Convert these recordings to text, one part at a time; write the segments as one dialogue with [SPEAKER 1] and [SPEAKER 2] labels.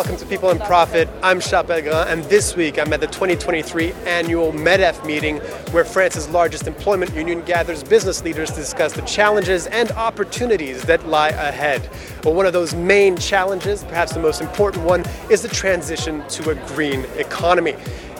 [SPEAKER 1] Welcome to People and Profit. I'm Charles and this week I'm at the 2023 annual MEDEF meeting, where France's largest employment union gathers business leaders to discuss the challenges and opportunities that lie ahead. Well, one of those main challenges, perhaps the most important one, is the transition to a green economy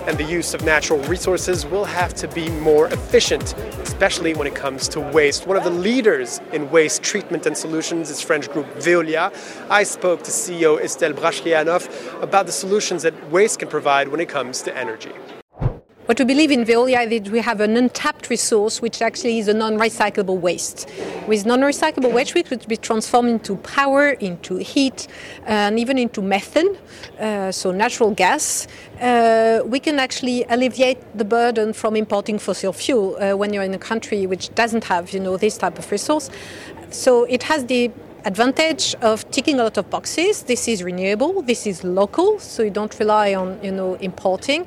[SPEAKER 1] and the use of natural resources will have to be more efficient, especially when it comes to waste. One of the leaders in waste treatment and solutions is French group Veolia. I spoke to CEO Estelle Brachlianoff about the solutions that waste can provide when it comes to energy.
[SPEAKER 2] What we believe in Veolia is that we have an untapped resource, which actually is a non-recyclable waste. With non-recyclable waste, which could be transformed into power, into heat, and even into methane, uh, so natural gas, uh, we can actually alleviate the burden from importing fossil fuel uh, when you're in a country which doesn't have, you know, this type of resource. So it has the advantage of ticking a lot of boxes. This is renewable, this is local, so you don't rely on, you know, importing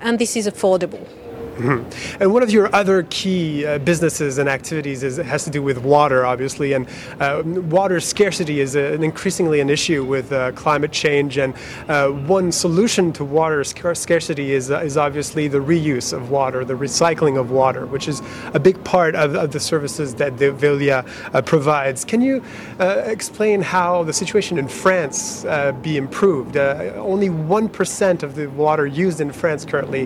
[SPEAKER 2] and this is affordable.
[SPEAKER 1] Mm-hmm. And one of your other key uh, businesses and activities is, has to do with water, obviously. And uh, water scarcity is a, an increasingly an issue with uh, climate change. And uh, one solution to water scar- scarcity is, uh, is obviously the reuse of water, the recycling of water, which is a big part of, of the services that the Veolia uh, provides. Can you explain how the situation in France be improved? only 1% of the water used in France currently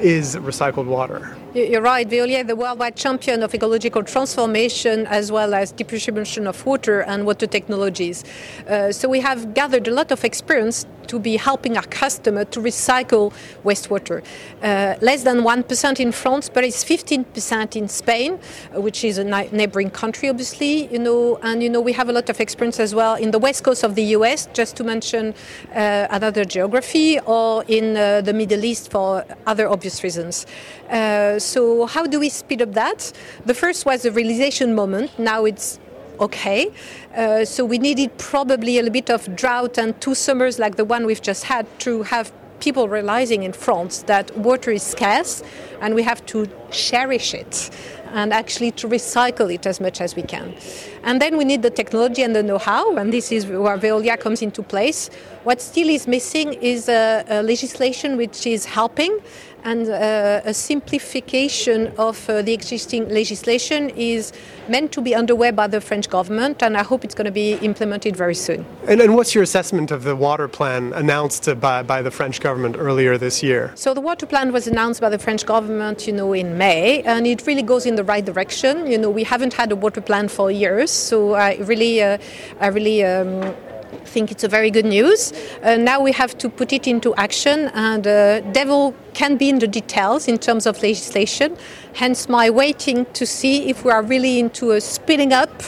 [SPEAKER 1] is recycled water.
[SPEAKER 2] You're right. Veolia the worldwide champion of ecological transformation as well as distribution of water and water technologies. Uh, so we have gathered a lot of experience to be helping our customer to recycle wastewater. Uh, less than 1% in France, but it's 15% in Spain, uh, which is a neighboring country, obviously, you know, and, you know, we have a lot of experience as well in the west coast of the US, just to mention uh, another geography, or in uh, the Middle East for other obvious reasons. Uh, so how do we speed up that? The first was the realization moment. Now it's okay. Uh, so we needed probably a little bit of drought and two summers like the one we've just had to have people realizing in France that water is scarce and we have to cherish it and actually to recycle it as much as we can. And then we need the technology and the know-how, and this is where Veolia comes into place. What still is missing is a, a legislation which is helping, and uh, a simplification of uh, the existing legislation is meant to be underway by the French government, and I hope it's going to be implemented very soon.
[SPEAKER 1] And, and what's your assessment of the water plan announced by, by the French government earlier this year?
[SPEAKER 2] So the water plan was announced by the French government, you know, in May, and it really goes in the right direction. You know, we haven't had a water plan for years, so I really, uh, I really. Um, think it's a very good news. Uh, now we have to put it into action, and uh, devil can be in the details in terms of legislation. Hence, my waiting to see if we are really into a speeding up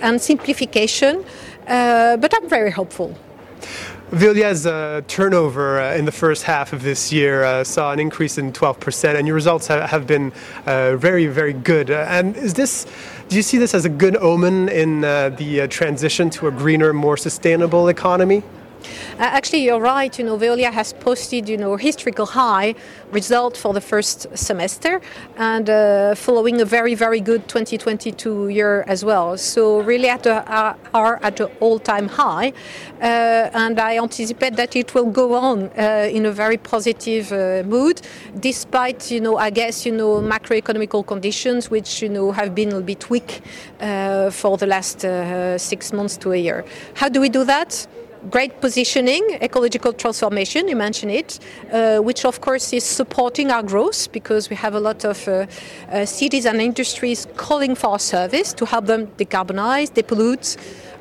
[SPEAKER 2] and simplification. Uh, but I'm very hopeful.
[SPEAKER 1] Veolia's uh, turnover uh, in the first half of this year uh, saw an increase in 12%, and your results have, have been uh, very, very good. Uh, and is this, do you see this as a good omen in uh, the transition to a greener, more sustainable economy?
[SPEAKER 2] Uh, actually, you're right. You know, Veolia has posted, you know, historical high result for the first semester, and uh, following a very, very good 2022 year as well. So really, at a, uh, are at an all-time high, and I anticipate that it will go on in a very positive mood, despite, you know, I guess, you know, macroeconomical conditions which, you know, have been a bit weak for the last six months to a year. How do we do that? Great positioning, ecological transformation, you mentioned it, uh, which of course is supporting our growth because we have a lot of uh, uh, cities and industries calling for our service to help them decarbonize, depollute,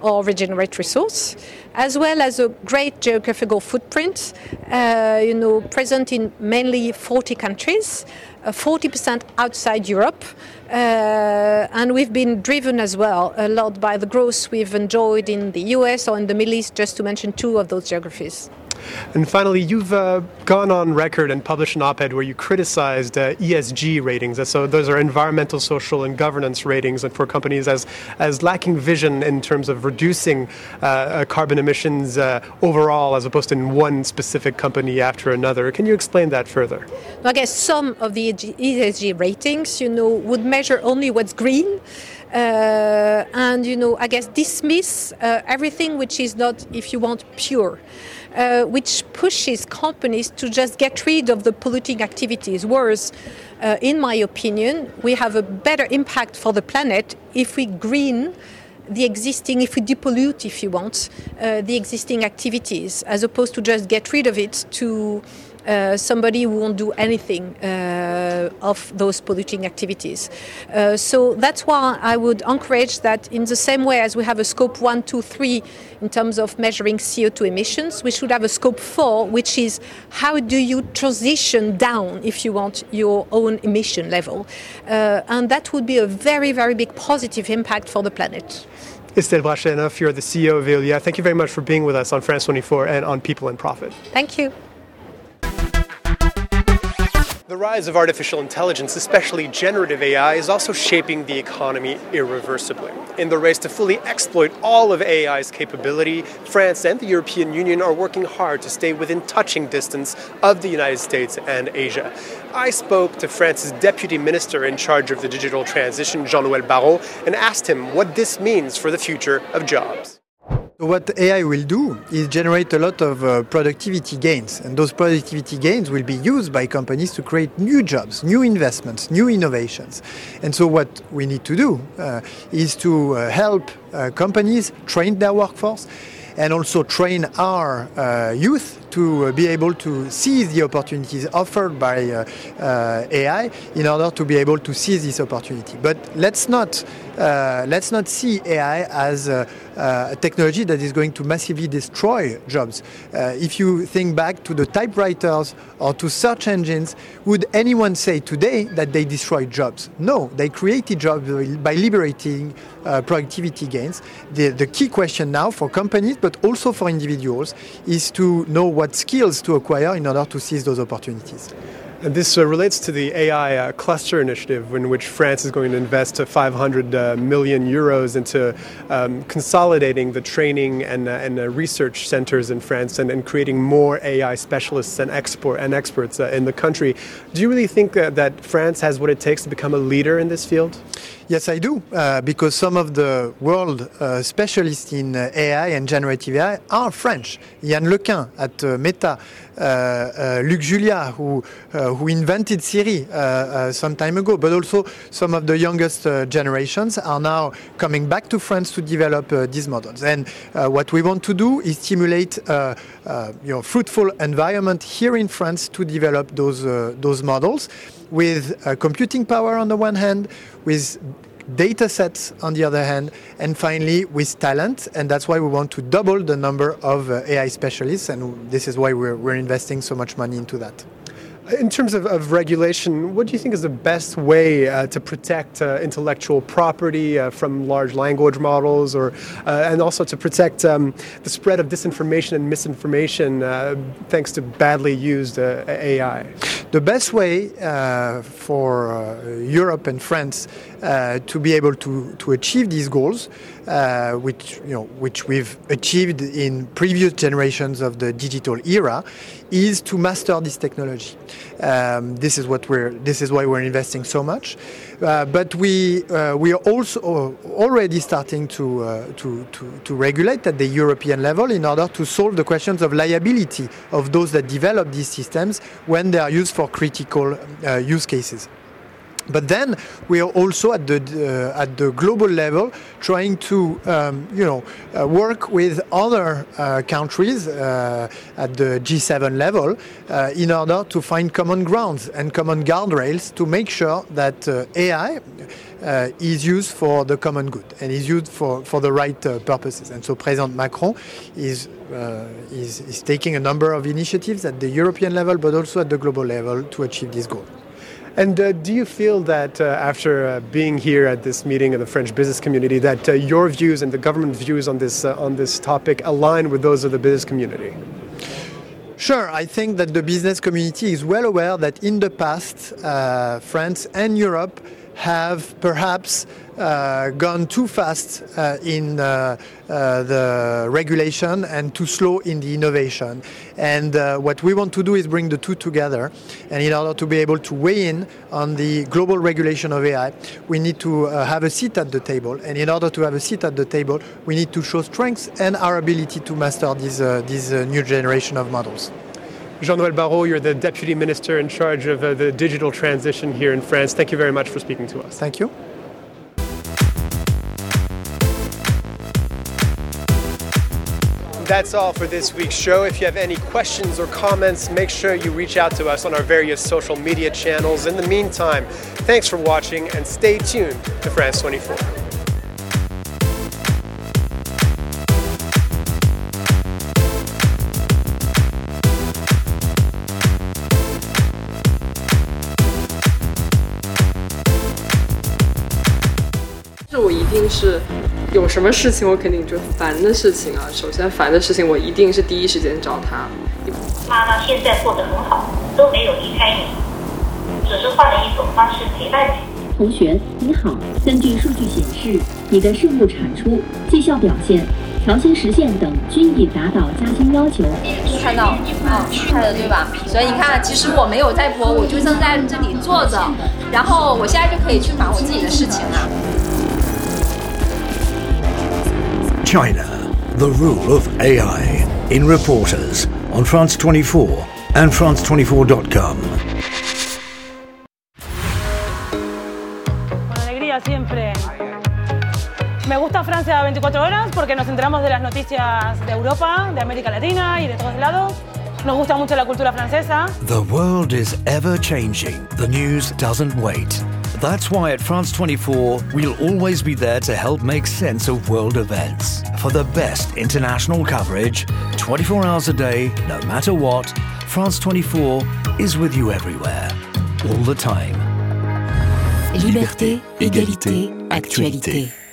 [SPEAKER 2] or regenerate resource, as well as a great geographical footprint, uh, you know, present in mainly 40 countries. 40% uh, outside Europe. Uh, and we've been driven as well a lot by the growth we've enjoyed in the US or in the Middle East, just to mention two of those geographies.
[SPEAKER 1] And finally, you've uh, gone on record and published an op ed where you criticized uh, ESG ratings. So, those are environmental, social, and governance ratings for companies as, as lacking vision in terms of reducing uh, uh carbon emissions uh, overall as opposed to in one specific company after another. Can you explain that further?
[SPEAKER 2] I guess some of the ESG ratings, you know, would measure only what's green uh, and you know, I guess dismiss everything which is not, if you want, pure. Uh, which pushes companies to just get rid of the polluting activities. Whereas, uh, in my opinion, we have a better impact for the planet if we green the existing, if we depollute, if you want, uh, the existing activities, as opposed to just get rid of it to uh, somebody who won't do anything uh, of those polluting activities. Uh, so that's why I would encourage that in the same way as we have a scope one, two, three in terms of measuring CO2 emissions, we should have a scope four, which is how do you transition down, if you want, your own emission level. Uh, and that would be a very, very big positive impact for the planet.
[SPEAKER 1] Estelle Brachlianoff, you're the CEO of Veolia. Thank you very much for being with us on France 24 and on People and Profit.
[SPEAKER 2] Thank you.
[SPEAKER 1] The rise of artificial intelligence, especially generative AI, is also shaping the economy irreversibly. In the race to fully exploit all of AI's capability, France and the European Union are working hard to stay within touching distance of the United States and Asia. I spoke to France's deputy minister in charge of the digital transition, Jean-Noël Barrot, and asked him what this means for the future of jobs.
[SPEAKER 3] So what AI will do is generate a lot of uh, productivity gains, and those productivity gains will be used by companies to create new jobs, new investments, new innovations. And so what we need to do uh, is to uh, help uh, companies train their workforce and also train our uh, youth to uh, be able to seize the opportunities offered by AI in order to be able to seize this opportunity. But let's not let's not see AI as a technology that is going to massively destroy jobs. if you think back to the typewriters or to search engines, would anyone say today that they destroyed jobs? No, they created jobs by liberating uh, productivity gains. The, the key question now for companies, but also for individuals, is to know what skills to acquire in order to seize those opportunities.
[SPEAKER 1] And this uh, relates to the AI uh, cluster initiative, in which France is going to invest uh, 500 uh, million euros into um, consolidating the training and, uh, and uh, research centers in France and, and, creating more AI specialists and export and experts in the country. Do you really think that France has what it takes to become a leader in this field?
[SPEAKER 3] Yes, I do, because some of the world specialists in AI and generative AI are French. Yann LeCun at Meta, Luc Julia, who Uh, who invented Siri uh, uh, some time ago, but also some of the youngest generations are now coming back to France to develop these models. And what we want to do is stimulate a you know, fruitful environment here in France to develop those those models with uh, computing power on the one hand, with data sets on the other hand, and finally with talent. And that's why we want to double the number of uh, AI specialists, and this is why we're, we're investing so much money into that.
[SPEAKER 1] In terms of, of, regulation, what do you think is the best way uh, to protect uh, intellectual property uh, from large language models, or uh, and also to protect um, the spread of disinformation and misinformation uh, thanks to badly used uh, AI?
[SPEAKER 3] The best way for Europe and France to be able to, to achieve these goals uh, which you know which we've achieved in previous generations of the digital era, is to master this technology. Um, this is what we're. This is why we're investing so much. Uh, but we uh, we are also already starting to, uh, to, to to regulate at the European level in order to solve the questions of liability of those that develop these systems when they are used for critical uh, use cases. But then we are also at the uh, at the global level trying to um, you know uh, work with other uh, countries uh, at the G7 level uh, in order to find common grounds and common guardrails to make sure that uh, AI is used for the common good and is used for, for the right purposes. And so President Macron is, is is taking a number of initiatives at the European level, but also at the global level to achieve this goal.
[SPEAKER 1] And uh, do you feel that uh, after uh, being here at this meeting of the French business community, that uh, your views and the government views on this uh, on this topic align with those of the business community?
[SPEAKER 3] Sure, I think that the business community is well aware that in the past, uh, France and Europe have perhaps uh, gone too fast uh, in uh, uh the regulation and too slow in the innovation. And uh, what we want to do is bring the two together. And in order to be able to weigh in on the global regulation of AI, we need to uh, have a seat at the table. And in order to have a seat at the table, we need to show strengths and our ability to master this, this new generation of models.
[SPEAKER 1] Jean-Noël Barrot, you're the Deputy Minister in charge of uh, the digital transition here in France. Thank you very much for speaking to us.
[SPEAKER 3] Thank you.
[SPEAKER 1] That's all for this week's show. If you have any questions or comments, make sure you reach out to us on our various social media channels. In the meantime, thanks for watching and stay tuned to France 24.
[SPEAKER 4] 定是有什么事情，我肯定就烦的事情啊。首先烦的事情，我一定是第一时间找他。
[SPEAKER 5] 妈妈，现在过得很好，都没有离开你，只是换了一种方式陪伴你。
[SPEAKER 6] 同学你好，根据数据显示，你的税务产出、绩效表现、调薪实现等均已达到加薪要求。
[SPEAKER 7] 看到，哦，看了对吧？所以你看，其实我没有在播，我就正在这里坐着，然后我现在就可以去忙我自己的事情了。
[SPEAKER 8] China, the rule of AI, in Reporters on France 24 and France24.com.
[SPEAKER 9] Con alegría siempre. Me gusta Francia 24 horas porque nos enteramos de las noticias de Europa, de América Latina y de todos lados. Nos gusta mucho la cultura francesa.
[SPEAKER 8] The world is ever changing. The news doesn't wait. That's why at France 24, we'll always be there to help make sense of world events. For the best international coverage, 24 hours a day, no matter what, France 24 is with you everywhere, all the time.
[SPEAKER 6] Liberté, égalité, actualité.